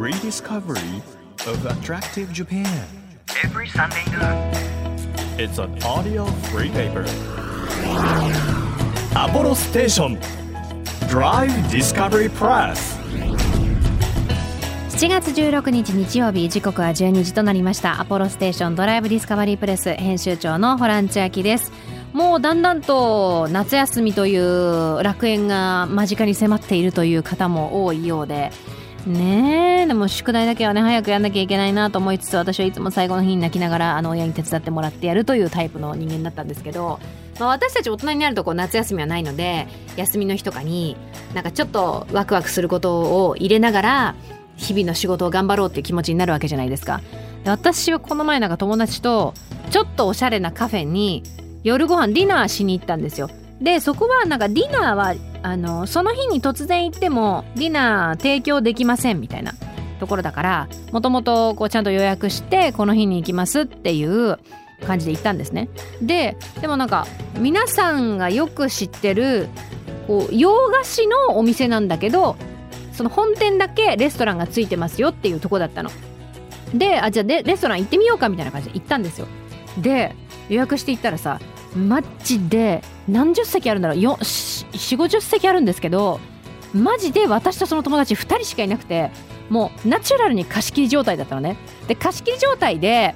rediscovery of attractive Japan. Every Sunday noon. It's an audio free paper. Apollo Station Drive Discovery Press 7月16日日曜日時刻は12時となりましたアポロステーションドライブディスカバリープレス編集長のホラン千秋ですもうだんだんと夏休みという楽園が間近に迫っているという方も多いようでねえでも宿題だけはね早くやんなきゃいけないなと思いつつ私はいつも最後の日に泣きながらあの親に手伝ってもらってやるというタイプの人間だったんですけど、まあ、私たち大人になるとこう夏休みはないので休みの日とかになんかちょっとワクワクすることを入れながら日々の仕事を頑張ろうっていう気持ちになるわけじゃないですか。私はこの前なんか友達とちょっとおしゃれなカフェに夜ご飯ディナーしに行ったんですよ。でそこはなんかディナーはあのその日に突然行ってもディナー提供できませんみたいなところだからもともとちゃんと予約してこの日に行きますっていう感じで行ったんですね。ででもなんか皆さんがよく知ってるこう洋菓子のお店なんだけどその本店だけレストランがついてますよっていうとこだったの。であじゃあレストラン行ってみようかみたいな感じで行ったんですよ。で予約して行ったらさマジで何十席あるんだろう。4 5 0席あるんですけどマジで私とその友達2人しかいなくてもうナチュラルに貸し切り状態だったのね。で貸し切り状態で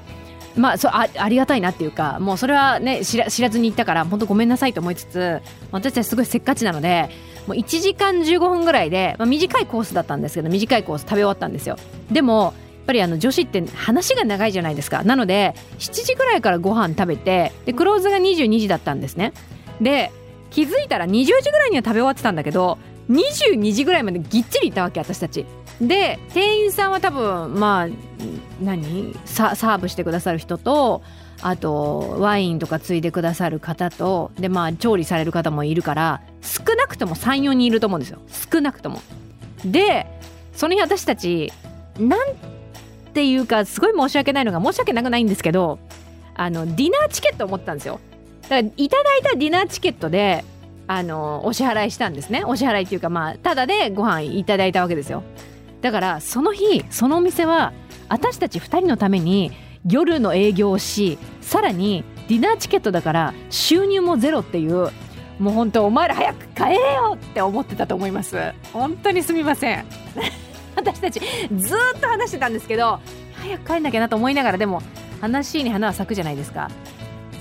まあそあありがたいなっていうかもうそれはね知ら知らずに行ったから本当ごめんなさいと思いつつ私たちすごいせっかちなのでもう1時間15分ぐらいで、まあ、短いコースだったんですけど短いコース食べ終わったんですよ。でもぱりあの女子って話が長いじゃないですか。なので7時ぐらいからご飯食べてでクローズが22時だったんですね。で気づいたら20時ぐらいには食べ終わってたんだけど22時ぐらいまでぎっちりいたわけ私たち。で店員さんは多分まあ何？サーブしてくださる人とあとワインとかついでくださる方とでまあ調理される方もいるから少なくとも34人いると思うんですよ。少なくとも。でその日私たちなんていうかすごい申し訳ないのが申し訳なくないんですけどあのディナーチケットを持ったんですよ。だからいただいたディナーチケットであのお支払いしたんですね。お支払いっていうかまあただでご飯いただいたわけですよ。だからその日そのお店は私たち2人のために夜の営業をしさらにディナーチケットだから収入もゼロっていうもう本当お前ら早く帰れよって思ってたと思います。本当にすみません。私たちずっと話してたんですけど早く帰んなきゃなと思いながらでも話に花は咲くじゃないですか。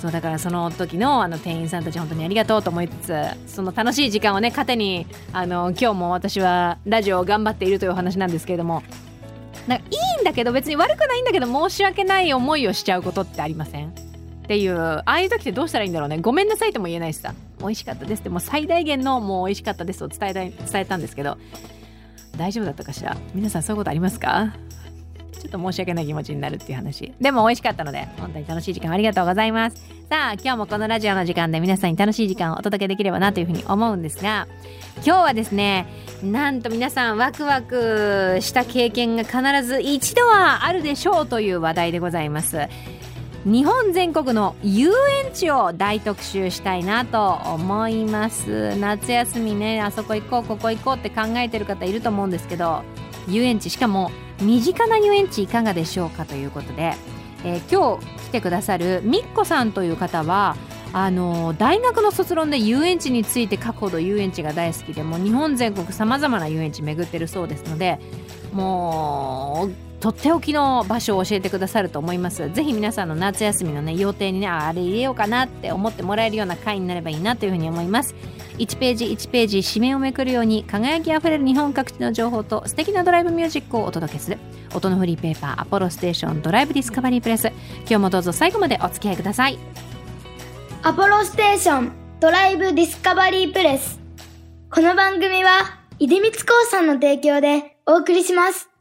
そうだからその時のあの店員さんたち本当にありがとうと思いつつその楽しい時間をね糧にあの今日も私はラジオを頑張っているというお話なんですけれどもなんかいいんだけど別に悪くないんだけど申し訳ない思いをしちゃうことってありません？っていうああいう時ってどうしたらいいんだろうね。ごめんなさいとも言えないしさ。美味しかったですってもう最大限のもう美味しかったですを伝えた伝えたんですけど大丈夫だったかしら？皆さんそういうことありますか？ちょっと申し訳ない気持ちになるっていう話。でも美味しかったので本当に楽しい時間ありがとうございます。さあ今日もこのラジオの時間で皆さんに楽しい時間をお届けできればなというふうに思うんですが今日はですねなんと皆さんワクワクした経験が必ず一度はあるでしょうという話題でございます。日本全国の遊園地を大特集したいなと思います。夏休みねあそこ行こうここ行こうって考えてる方いると思うんですけど遊園地しかも身近な遊園地いかがでしょうかということで、えー、今日来てくださるみっこさんという方はあの大学の卒論で遊園地について書くほど遊園地が大好きでもう日本全国さまざまな遊園地巡ってるそうですのでもうとっておきの場所を教えてくださると思います。ぜひ皆さんの夏休みのね予定にねあれ入れようかなって思ってもらえるような回になればいいなというふうに思います。1ページ1ページ紙面をめくるように輝きあふれる日本各地の情報と素敵なドライブミュージックをお届けする。音のフリーペーパーアポロステーションドライブディスカバリープレス今日もどうぞ最後までお付き合いください。アポロステーションドライブディスカバリープレスこの番組は出光興産の提供でお送りします。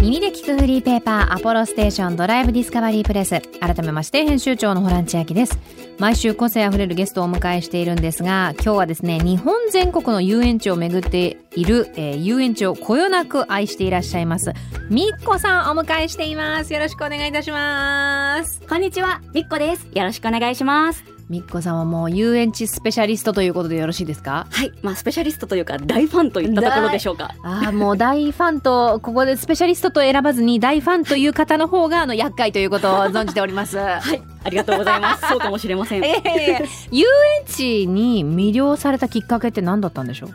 耳で聞くフリーペーパーアポロステーションドライブディスカバリープレス。改めまして編集長のホラン千秋です。毎週個性あふれるゲストをお迎えしているんですが今日はですね日本全国の遊園地を巡っている、えー、遊園地をこよなく愛していらっしゃいますみっこさんお迎えしています。よろしくお願いいたします。こんにちはみっこです。よろしくお願いします。みっこさんはもう遊園地スペシャリストということでよろしいですか？はい、まあスペシャリストというか大ファンといったところでしょうか。ああもう大ファンとここでスペシャリストと選ばずに大ファンという方の方があの厄介ということを存じております。はい、ありがとうございます。そうかもしれません。ええ遊園地に魅了されたきっかけって何だったんでしょう？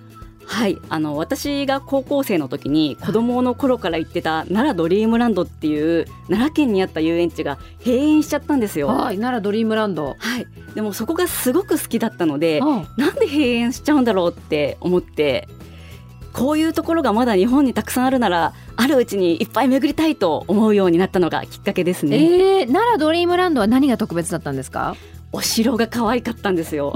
はい、あの私が高校生の時に子供の頃から行ってた奈良ドリームランドっていう奈良県にあった遊園地が閉園しちゃったんですよ。はい奈良ドリームランド。はい、でもそこがすごく好きだったので、あなんで閉園しちゃうんだろうって思ってこういうところがまだ日本にたくさんあるならあるうちにいっぱい巡りたいと思うようになったのがきっかけですね。えー、奈良ドリームランドは何が特別だったんですか？お城が可愛かったんですよ。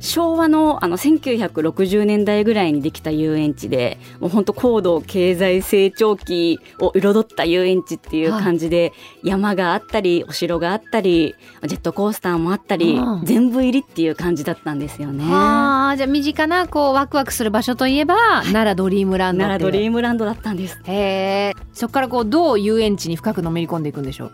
昭和のあの1960年代ぐらいにできた遊園地でもう本当高度経済成長期を彩った遊園地っていう感じで、山があったりお城があったりジェットコースターもあったり、うん全部入りっていう感じだったんですよね。あーじゃあ身近なこうワクワクする場所といえば、奈良ドリームランド奈良ドリームランドだったんです。へえ。そこからこうどう遊園地に深くのめり込んでいくんでしょう？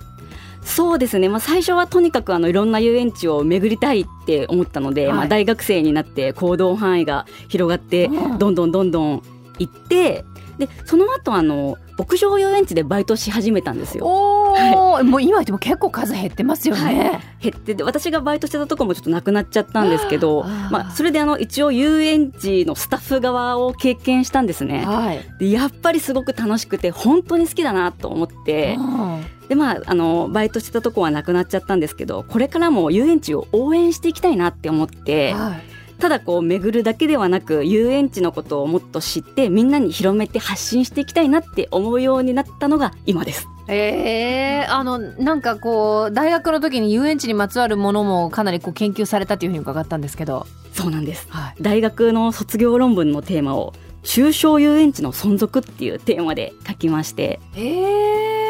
そうですね、まあ、最初はとにかくあのいろんな遊園地を巡りたいって思ったので、はい。まあ、大学生になって行動範囲が広がって、うん。どんどんどんどん行ってでその後あの牧場遊園地でバイトし始めたんですよ。おお、もう今でも結構数減ってますよね、減ってで私がバイトしてたとこもちょっとなくなっちゃったんですけどまあ、それであの一応遊園地のスタッフ側を経験したんですね。はい、でやっぱりすごく楽しくて本当に好きだなと思って。うんでまああのバイトしてたとこはなくなっちゃったんですけどこれからも遊園地を応援していきたいなって思ってはいただこう巡るだけではなく遊園地のことをもっと知ってみんなに広めて発信していきたいなって思うようになったのが今です。えー、あのなんかこう大学の時に遊園地にまつわるものもかなりこう研究されたというふうに伺ったんですけど、そうなんです。はい、大学の卒業論文のテーマを中小遊園地の存続っていうテーマで書きまして。えー、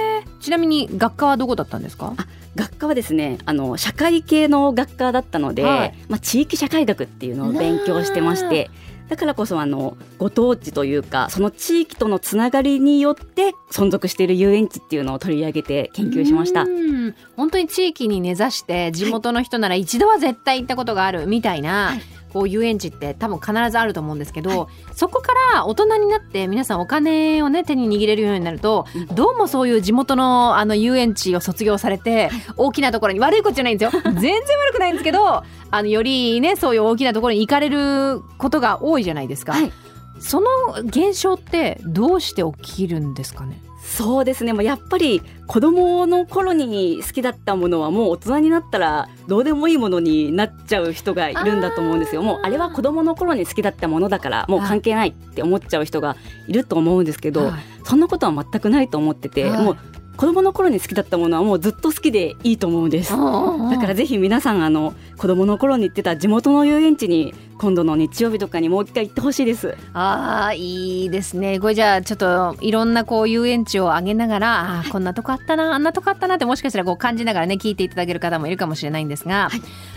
ちなみに学科はどこだったんですか？学科はですねあの社会系の学科だったので、はい。まあ、地域社会学っていうのを勉強してましてだからこそあのご当地というかその地域とのつながりによって存続している遊園地っていうのを取り上げて研究しました。う。ん。本当に地域に根ざして地元の人なら一度は絶対行ったことがあるみたいな、はいこう遊園地って多分必ずあると思うんですけど、そこから大人になって皆さんお金をね手に握れるようになると、うん。どうもそういう地元のあの遊園地を卒業されて、大きなところに悪いことじゃないんですよ。全然悪くないんですけどあのよりねそういう大きなところに行かれることが多いじゃないですか。はいその現象ってどうして起きるんですかね？そうですね。もうやっぱり子供の頃に好きだったものはもう大人になったらどうでもいいものになっちゃう人がいるんだと思うんですよ。もうあれは子供の頃に好きだったものだからもう関係ないって思っちゃう人がいると思うんですけど、はい。そんなことは全くないと思ってて、はい。もう子供の頃に好きだったものはもうずっと好きでいいと思うんです。だからぜひ皆さんあの子供の頃に行ってた地元の遊園地に今度の日曜日とかにもう一回行ってほしいです。ああいいですね。これじゃあちょっといろんなこう遊園地を挙げながらあーこんなとこあったなあんなとこあったなってもしかしたらこう感じながらね聞いていただける方もいるかもしれないんですが、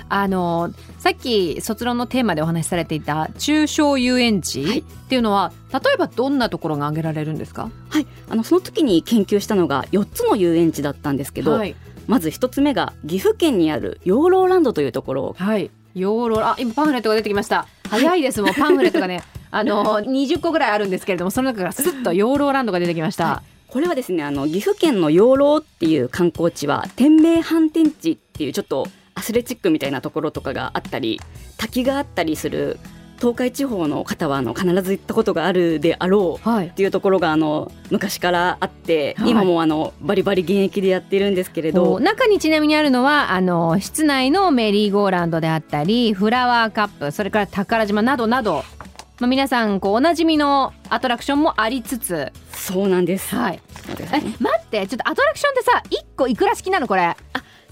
あのさっき卒論のテーマでお話しされていた中小遊園地はい。っていうのは、例えばどんなところが挙げられるんですか？はい、あのその時に研究したのが4つの遊園地だったんですけど、はい、まず1つ目が岐阜県にある養老ランドというところはい、ヨーロあ今パンフレットが出てきました。早いですもう。パンフレットがねあの 20個ぐらいあるんですけれどもその中からスッと養老ランドが出てきました、これはですねあの岐阜県の養老っていう観光地は天明反転地っていうちょっとアスレチックみたいなところとかがあったり滝があったりする東海地方の方はあの必ず行ったことがあるであろうはい。っていうところがあの昔からあって、はい。今もあのバリバリ現役でやってるんですけれど、中にちなみにあるのはあの室内のメリーゴーランドであったりフラワーカップそれから宝島などなど、まあ、皆さんこうおなじみのアトラクションもありつつ。そうなんです。はい。ね。待ってちょっとアトラクションってさ1個いくら好きなのこれ？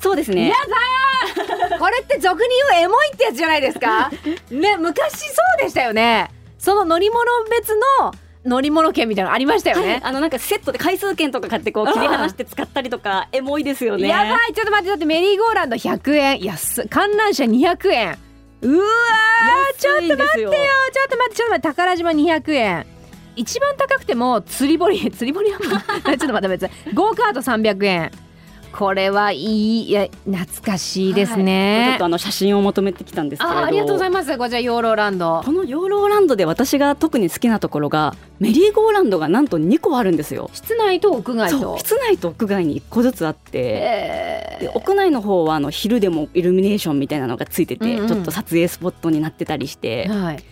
そうですね。これって俗に言うエモいってやつじゃないですか？ね昔そうでしたよね。その乗り物別の乗り物券みたいなのありましたよはい。ね、あのなんかセットで回数券とか買ってこう切り離して使ったりとかエモいですよね。やばい。ちょっと待ってだってメリーゴーランド100円。安っ。観覧車200円。うわー。ちょっと待ってよ。ちょっと待ってちょっと待って。宝島200円。一番高くても釣り堀釣り堀は ちょっと待って別ゴーカート300円これはいいいや懐かしいですちょねっと。あの写真を求めてきたんですけれどあありがとうございます。こちら養老ランド。この養老ランドで私が特に好きなところがメリーゴーランドがなんと2個あるんですよ。室内と屋外そとう。室内と屋外に1個ずつあって、えで屋内の方はあの昼でもイルミネーションみたいなのがついてて、うんうんちょっと撮影スポットになってたりして、はい。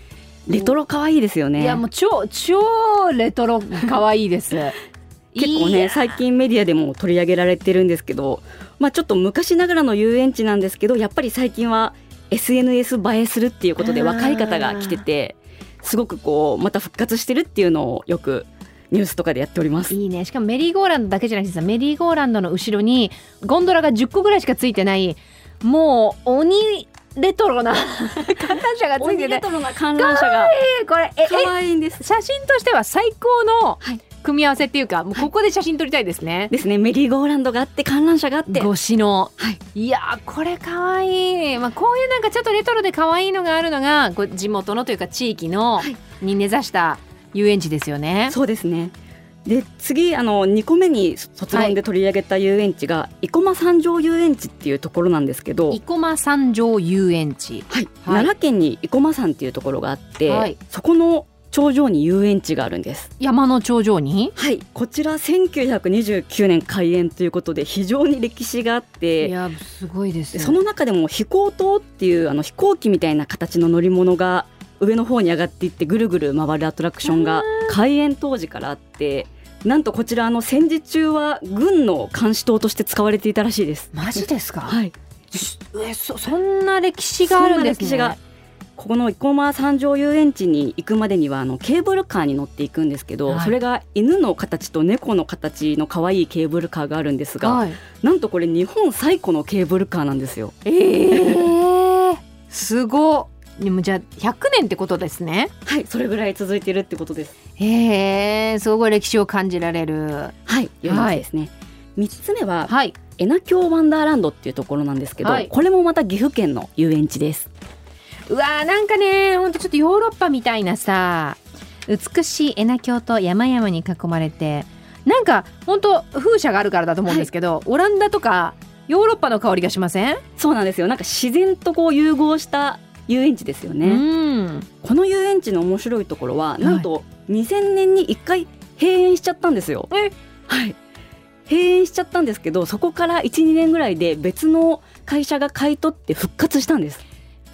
レトロ可愛いですよね。いやもう超超レトロ可愛いです。結構ね最近メディアでも取り上げられてるんですけど、まあ、ちょっと昔ながらの遊園地なんですけどやっぱり最近は SNS 映えするっていうことで若い方が来ててすごくこうまた復活してるっていうのをよくニュースとかでやっております。いいね。しかもメリーゴーランドだけじゃなくてさメリーゴーランドの後ろにゴンドラが10個ぐらいしかついてないもう 鬼レトロな観覧車がついてて。レトロな観覧車がえこれえ可愛いんです。え写真としては最高のはい組み合わせっていうかもうここで写真撮りたいですね。ですね。メリーゴーランドがあって観覧車があって越しの、はい。いやーこれかわいい、まあ、こういうなんかちょっとレトロでかわいいのがあるのがこう地元のというか地域の、はい。に根ざした遊園地ですよね。そうですね。で次あの2個目に卒論で取り上げた遊園地が、生駒三条遊園地っていうところなんですけど。生駒三条遊園地。はい、はい。奈良県に生駒山っていうところがあって、はい。そこの頂上に遊園地があるんです。山の頂上に？はい、こちら1929年開園ということで非常に歴史があっいて。やすごいですでその中でも飛行塔っていうあの飛行機みたいな形の乗り物が上の方に上がっていってぐるぐる回るアトラクションが開園当時からあってなんとこちらあの戦時中は軍の監視塔として使われていたらしいです。マジですか、はい、えそそんな歴史があるんですね。そんな歴史がここの生駒三条遊園地に行くまでにはあのケーブルカーに乗っていくんですけど、はいそれが犬の形と猫の形の可愛いケーブルカーがあるんですが、はい、なんとこれ日本最古のケーブルカーなんですよ。えー、すごでもじゃあ100年ってことですね。はい、それぐらい続いてるってことです。へえすごい歴史を感じられる。はい、遊園地ですね。三、つ目ははい。エナ京ワンダーランドっていうところなんですけど、はいこれもまた岐阜県の遊園地です。うわーなんかねほんとちょっとヨーロッパみたいなさ美しいエナ峡と山々に囲まれてなんかほんと風車があるからだと思うんですけど、オランダとかヨーロッパの香りがしません、そうなんですよ。なんか自然とこう融合した遊園地ですよね。うんこの遊園地の面白いところは、なんと2000年に1回閉園しちゃったんですよ。え？はい。閉園しちゃったんですけど、そこから1、2年ぐらいで別の会社が買い取って復活したんです。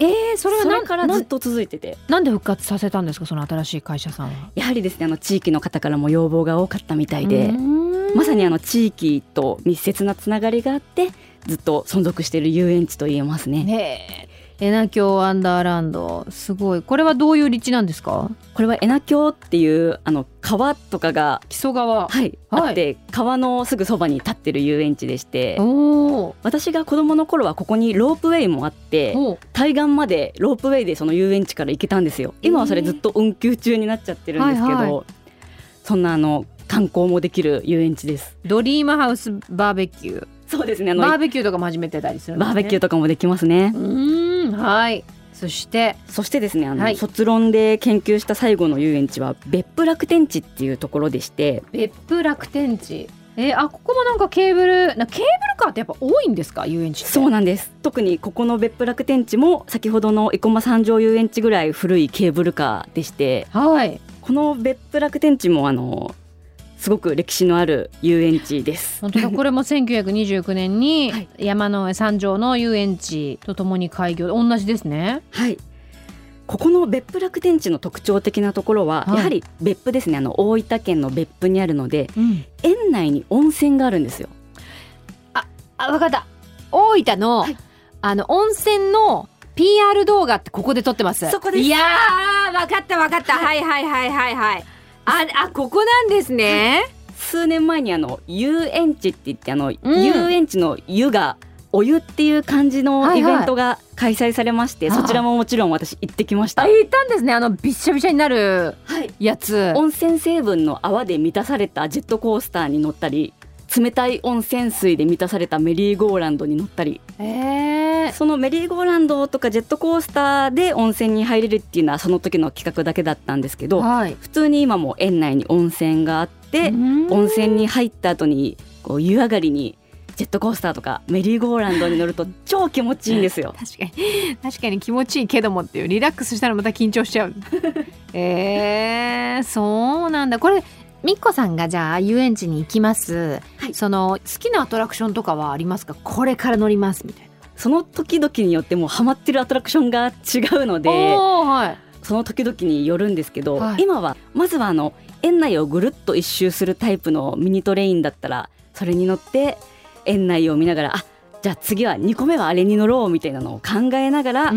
えー、それはそからずっと続いてて、なんで復活させたんですか？その新しい会社さんは。やはりですね、あの地域の方からも要望が多かったみたいで、うん。まさにあの地域と密接なつながりがあって、ずっと存続している遊園地と言えますね。ねえエナ峡ワンダーランドすごい。これはどういう立地なんですか？これはエナ峡っていうあの川とかが木曽川。はい、はいあって川のすぐそばに立ってる遊園地でして私が子供の頃はここにロープウェイもあってお対岸までロープウェイでその遊園地から行けたんですよ。今はそれずっと運休中になっちゃってるんですけど、はいはそんなあの観光もできる遊園地です。ドリームハウスバーベキューそうですねバーベキューとかも始めてたりするね。バーベキューとかもできますね。うーんはい。そしてそしてですねあの、はい。卒論で研究した最後の遊園地は別府楽天地っていうところでして。別府楽天地。えーあここもなんかケーブルなケーブルカーってやっぱ多いんですか遊園地そうなんです。特にここの別府楽天地も先ほどの生駒三条遊園地ぐらい古いケーブルカーでして。はい。この別府楽天地もあのすごく歴史のある遊園地です。本当だこれも1929年に はい。山の上三条の遊園地とともに開業同じですね。はい。ここの別府楽天地の特徴的なところは、はい。やはり別府ですね。あの大分県の別府にあるので、うん。園内に温泉があるんですよ。あわかった。大分の、はい。あの温泉の PR 動画ってここで撮ってます。そこです。いやーわかったわかった。はいはいはいはいはいああここなんですね、数年前にあの遊園地って言ってあの、ん。遊園地の湯がお湯っていう感じのはいはい。イベントが開催されまして、ああそちらももちろん私行ってきました。あ。いたんですね。あのびっしゃびしゃになるはい。やつ。温泉成分の泡で満たされたジェットコースターに乗ったり冷たい温泉水で満たされたメリーゴーランドに乗ったり。えー、そのメリーゴーランドとかジェットコースターで温泉に入れるっていうのはその時の企画だけだったんですけどはい。普通に今も園内に温泉があって温泉に入った後にこう湯上がりにジェットコースターとかメリーゴーランドに乗ると超気持ちいいんですよ。確かに。確かに気持ちいいけどもっていうリラックスしたらまた緊張しちゃう。えー、そうなんだ。これみっこさんがじゃあ遊園地に行きます、はい。その好きなアトラクションとかはありますか？これから乗ります。みたいなその時々によってもうハマってるアトラクションが違うのではい。その時々によるんですけど、はい。今はまずはあの園内をぐるっと一周するタイプのミニトレインだったらそれに乗って園内を見ながらあじゃあ次は2個目はあれに乗ろうみたいなのを考えながら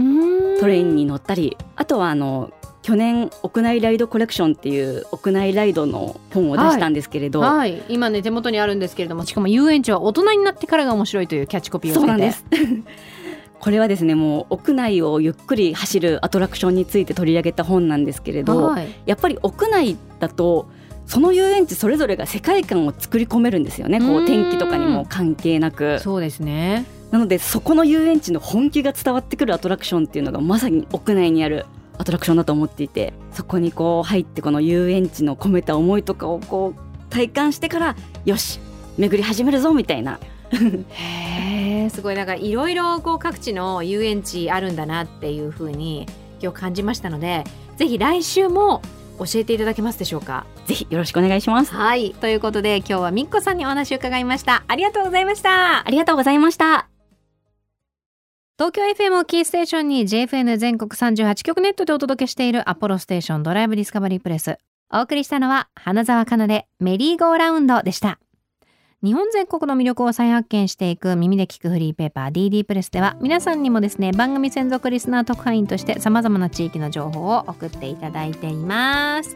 トレインに乗ったりあとはあの去年屋内ライドコレクションっていう屋内ライドの本を出したんですけれど、はい。今ね手元にあるんですけれどもしかも遊園地は大人になってからが面白いというキャッチコピーをつけてそうなんです。これはですねもう屋内をゆっくり走るアトラクションについて取り上げた本なんですけれど、はい。やっぱり屋内だとその遊園地それぞれが世界観を作り込めるんですよね。こう天気とかにも関係なく。そうですね。なのでそこの遊園地の本気が伝わってくるアトラクションっていうのがまさに屋内にあるアトラクションだと思っていてそこにこう入ってこの遊園地の込めた思いとかをこう体感してからよし巡り始めるぞみたいな。へえすごい。だからいろいろこう各地の遊園地あるんだなっていうふうに今日感じましたのでぜひ来週も教えていただけますでしょうか？ぜひよろしくお願いします。はい。ということで今日はみっこさんにお話を伺いました。ありがとうございました。ありがとうございました東京 FM をキーステーションに JFN 全国38局ネットでお届けしているアポロステーションドライブディスカバリープレス。お送りしたのは花澤香菜でメリーゴーラウンドでした。日本全国の魅力を再発見していく耳で聞くフリーペーパー DD プレスでは皆さんにもですね番組専属リスナー特派員として様々な地域の情報を送っていただいています。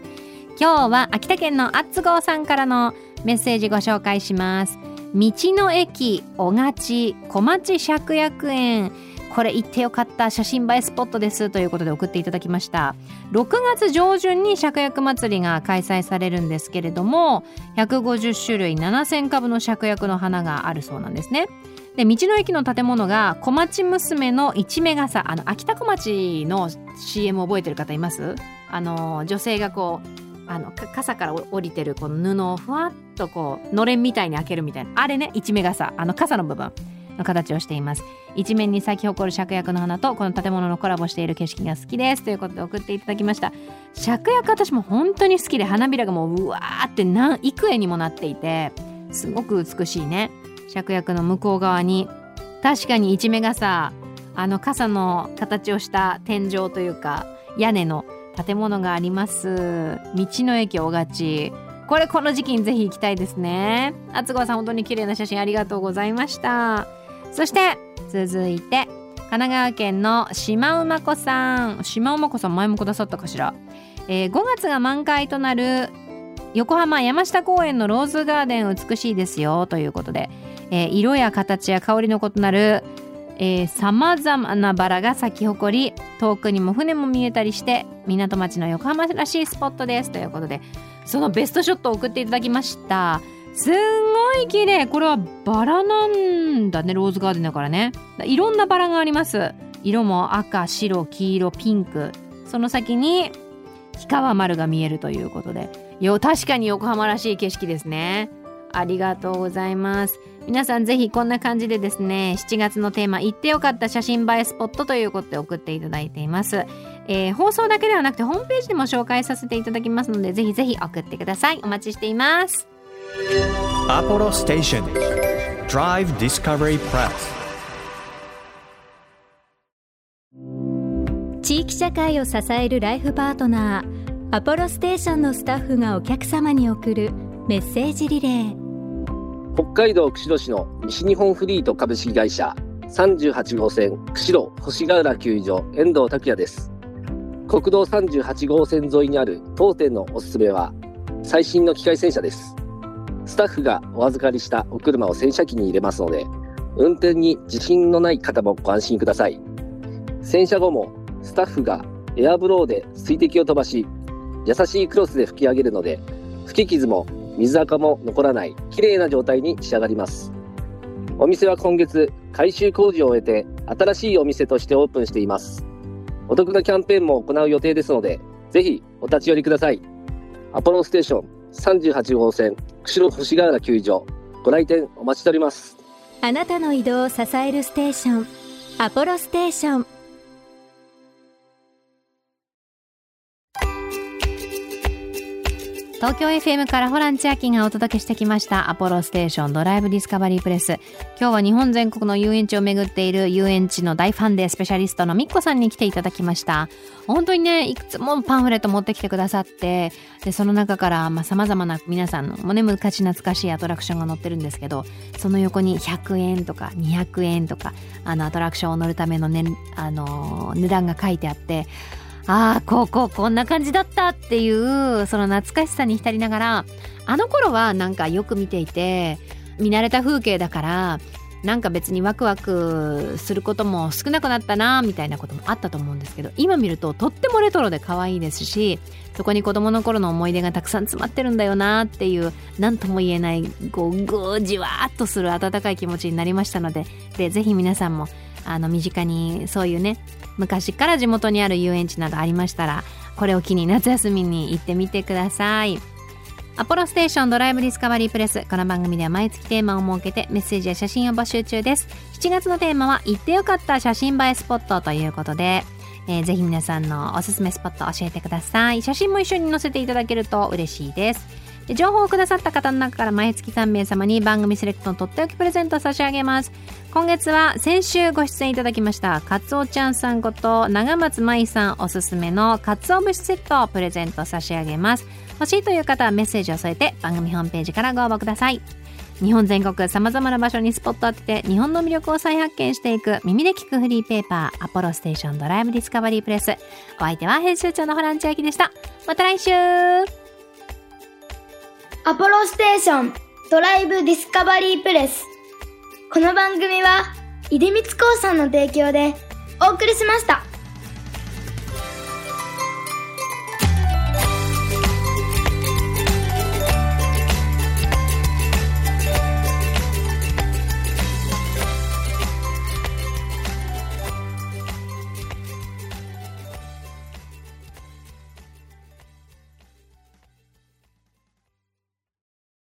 今日は秋田県のあつごうさんからのメッセージご紹介します。道の駅小勝小町芍薬園。これ行ってよかった写真映えスポットですということで送っていただきました。6月上旬に芍薬祭りが開催されるんですけれども150種類7000株の芍薬の花があるそうなんですね。で道の駅の建物が小町娘の一目傘あの秋田小町の CM 覚えてる方います？あの女性がこうあの傘から降りてるこの布をふわっとこうのれんみたいに開けるみたいなあれね一目傘あの傘の部分の形をしています。一面に咲き誇る芍薬の花とこの建物のコラボしている景色が好きです。ということで送っていただきました。芍薬私も本当に好きで花びらがもううわーって何幾重にもなっていてすごく美しいね。芍薬の向こう側に確かに一目傘あの傘の形をした天井というか屋根の建物があります。道の駅大勝。これこの時期にぜひ行きたいですね。厚川さん本当に綺麗な写真ありがとうございました。そして続いて神奈川県の島馬子さん。島馬子さん前もくださったかしら、えー5月が満開となる横浜山下公園のローズガーデン美しいですよ。ということで、えー色や形や香りの異なるさまざまなバラが咲き誇り遠くにも船も見えたりして港町の横浜らしいスポットですということでそのベストショットを送っていただきました。すんごい綺麗。これはバラなんだねローズガーデンだからね。いろんなバラがあります。色も赤白黄色ピンク。その先に氷川丸が見えるということで。よ確かに横浜らしい景色ですね。ありがとうございます。皆さんぜひこんな感じでですね7月のテーマ行ってよかった写真映えスポットということで送っていただいています、えー放送だけではなくてホームページでも紹介させていただきますのでぜひぜひ送ってください。お待ちしています。Apollo Station Drive Discovery Press 地域社会を支えるライフパートナーアポロステーションのスタッフがお客様に送るメッセージリレー北海道釧路市の西日本フリート株式会社38号線釧路星ヶ浦球場遠藤拓也です。国道38号線沿いにある当店のおすすめは最新の機械洗車です。スタッフがお預かりしたお車を洗車機に入れますので運転に自信のない方もご安心ください。洗車後もスタッフがエアブローで水滴を飛ばし優しいクロスで拭き上げるので拭き傷も水垢も残らない綺麗な状態に仕上がります。お店は今月改修工事を終えて新しいお店としてオープンしています。お得なキャンペーンも行う予定ですのでぜひお立ち寄りください。アポロステーション38号線釧路星ヶ浦球場。ご来店お待ちしております。あなたの移動を支えるステーションアポロステーション。東京 FM からホラン千秋がお届けしてきましたアポロステーションドライブディスカバリープレス。今日は日本全国の遊園地を巡っている遊園地の大ファンでスペシャリストのみっこさんに来ていただきました。本当にねいくつもパンフレット持ってきてくださってでその中からさまざ、まな皆さんのもね昔懐かしいアトラクションが載ってるんですけどその横に100円とか200円とかあのアトラクションを乗るための,、ね、あの値段が書いてあってああ、こうこうこんな感じだったっていう、その懐かしさに浸りながら、あの頃はなんかよく見ていて、見慣れた風景だから、なんか別にワクワクすることも少なくなったなみたいなこともあったと思うんですけど今見るととってもレトロで可愛いですしそこに子供の頃の思い出がたくさん詰まってるんだよなっていう何とも言えないこうぐーじわーっとする温かい気持ちになりましたのででぜひ皆さんもあの身近にそういうね昔から地元にある遊園地などありましたらこれを機に夏休みに行ってみてください。アポロステーションドライブディスカバリープレスこの番組では毎月テーマを設けてメッセージや写真を募集中です。7月のテーマは行ってよかった写真映えスポットということでえー、ぜひ皆さんのおすすめスポット教えてください。写真も一緒に載せていただけると嬉しいです。で情報をくださった方の中から毎月3名様に番組セレクトのとっておきプレゼントを差し上げます。今月は先週ご出演いただきましたかつおちゃんさんこと長松舞さんおすすめのかつお節セットをプレゼント差し上げます。欲しいという方はメッセージを添えて番組ホームページからご応募ください。日本全国さまざまな場所にスポットを当てて日本の魅力を再発見していく耳で聞くフリーペーパーアポロステーションドライブディスカバリープレス。お相手は編集長のホラン千秋でした。また来週。アポロステーションドライブディスカバリープレス。この番組は出光興産の提供でお送りしました。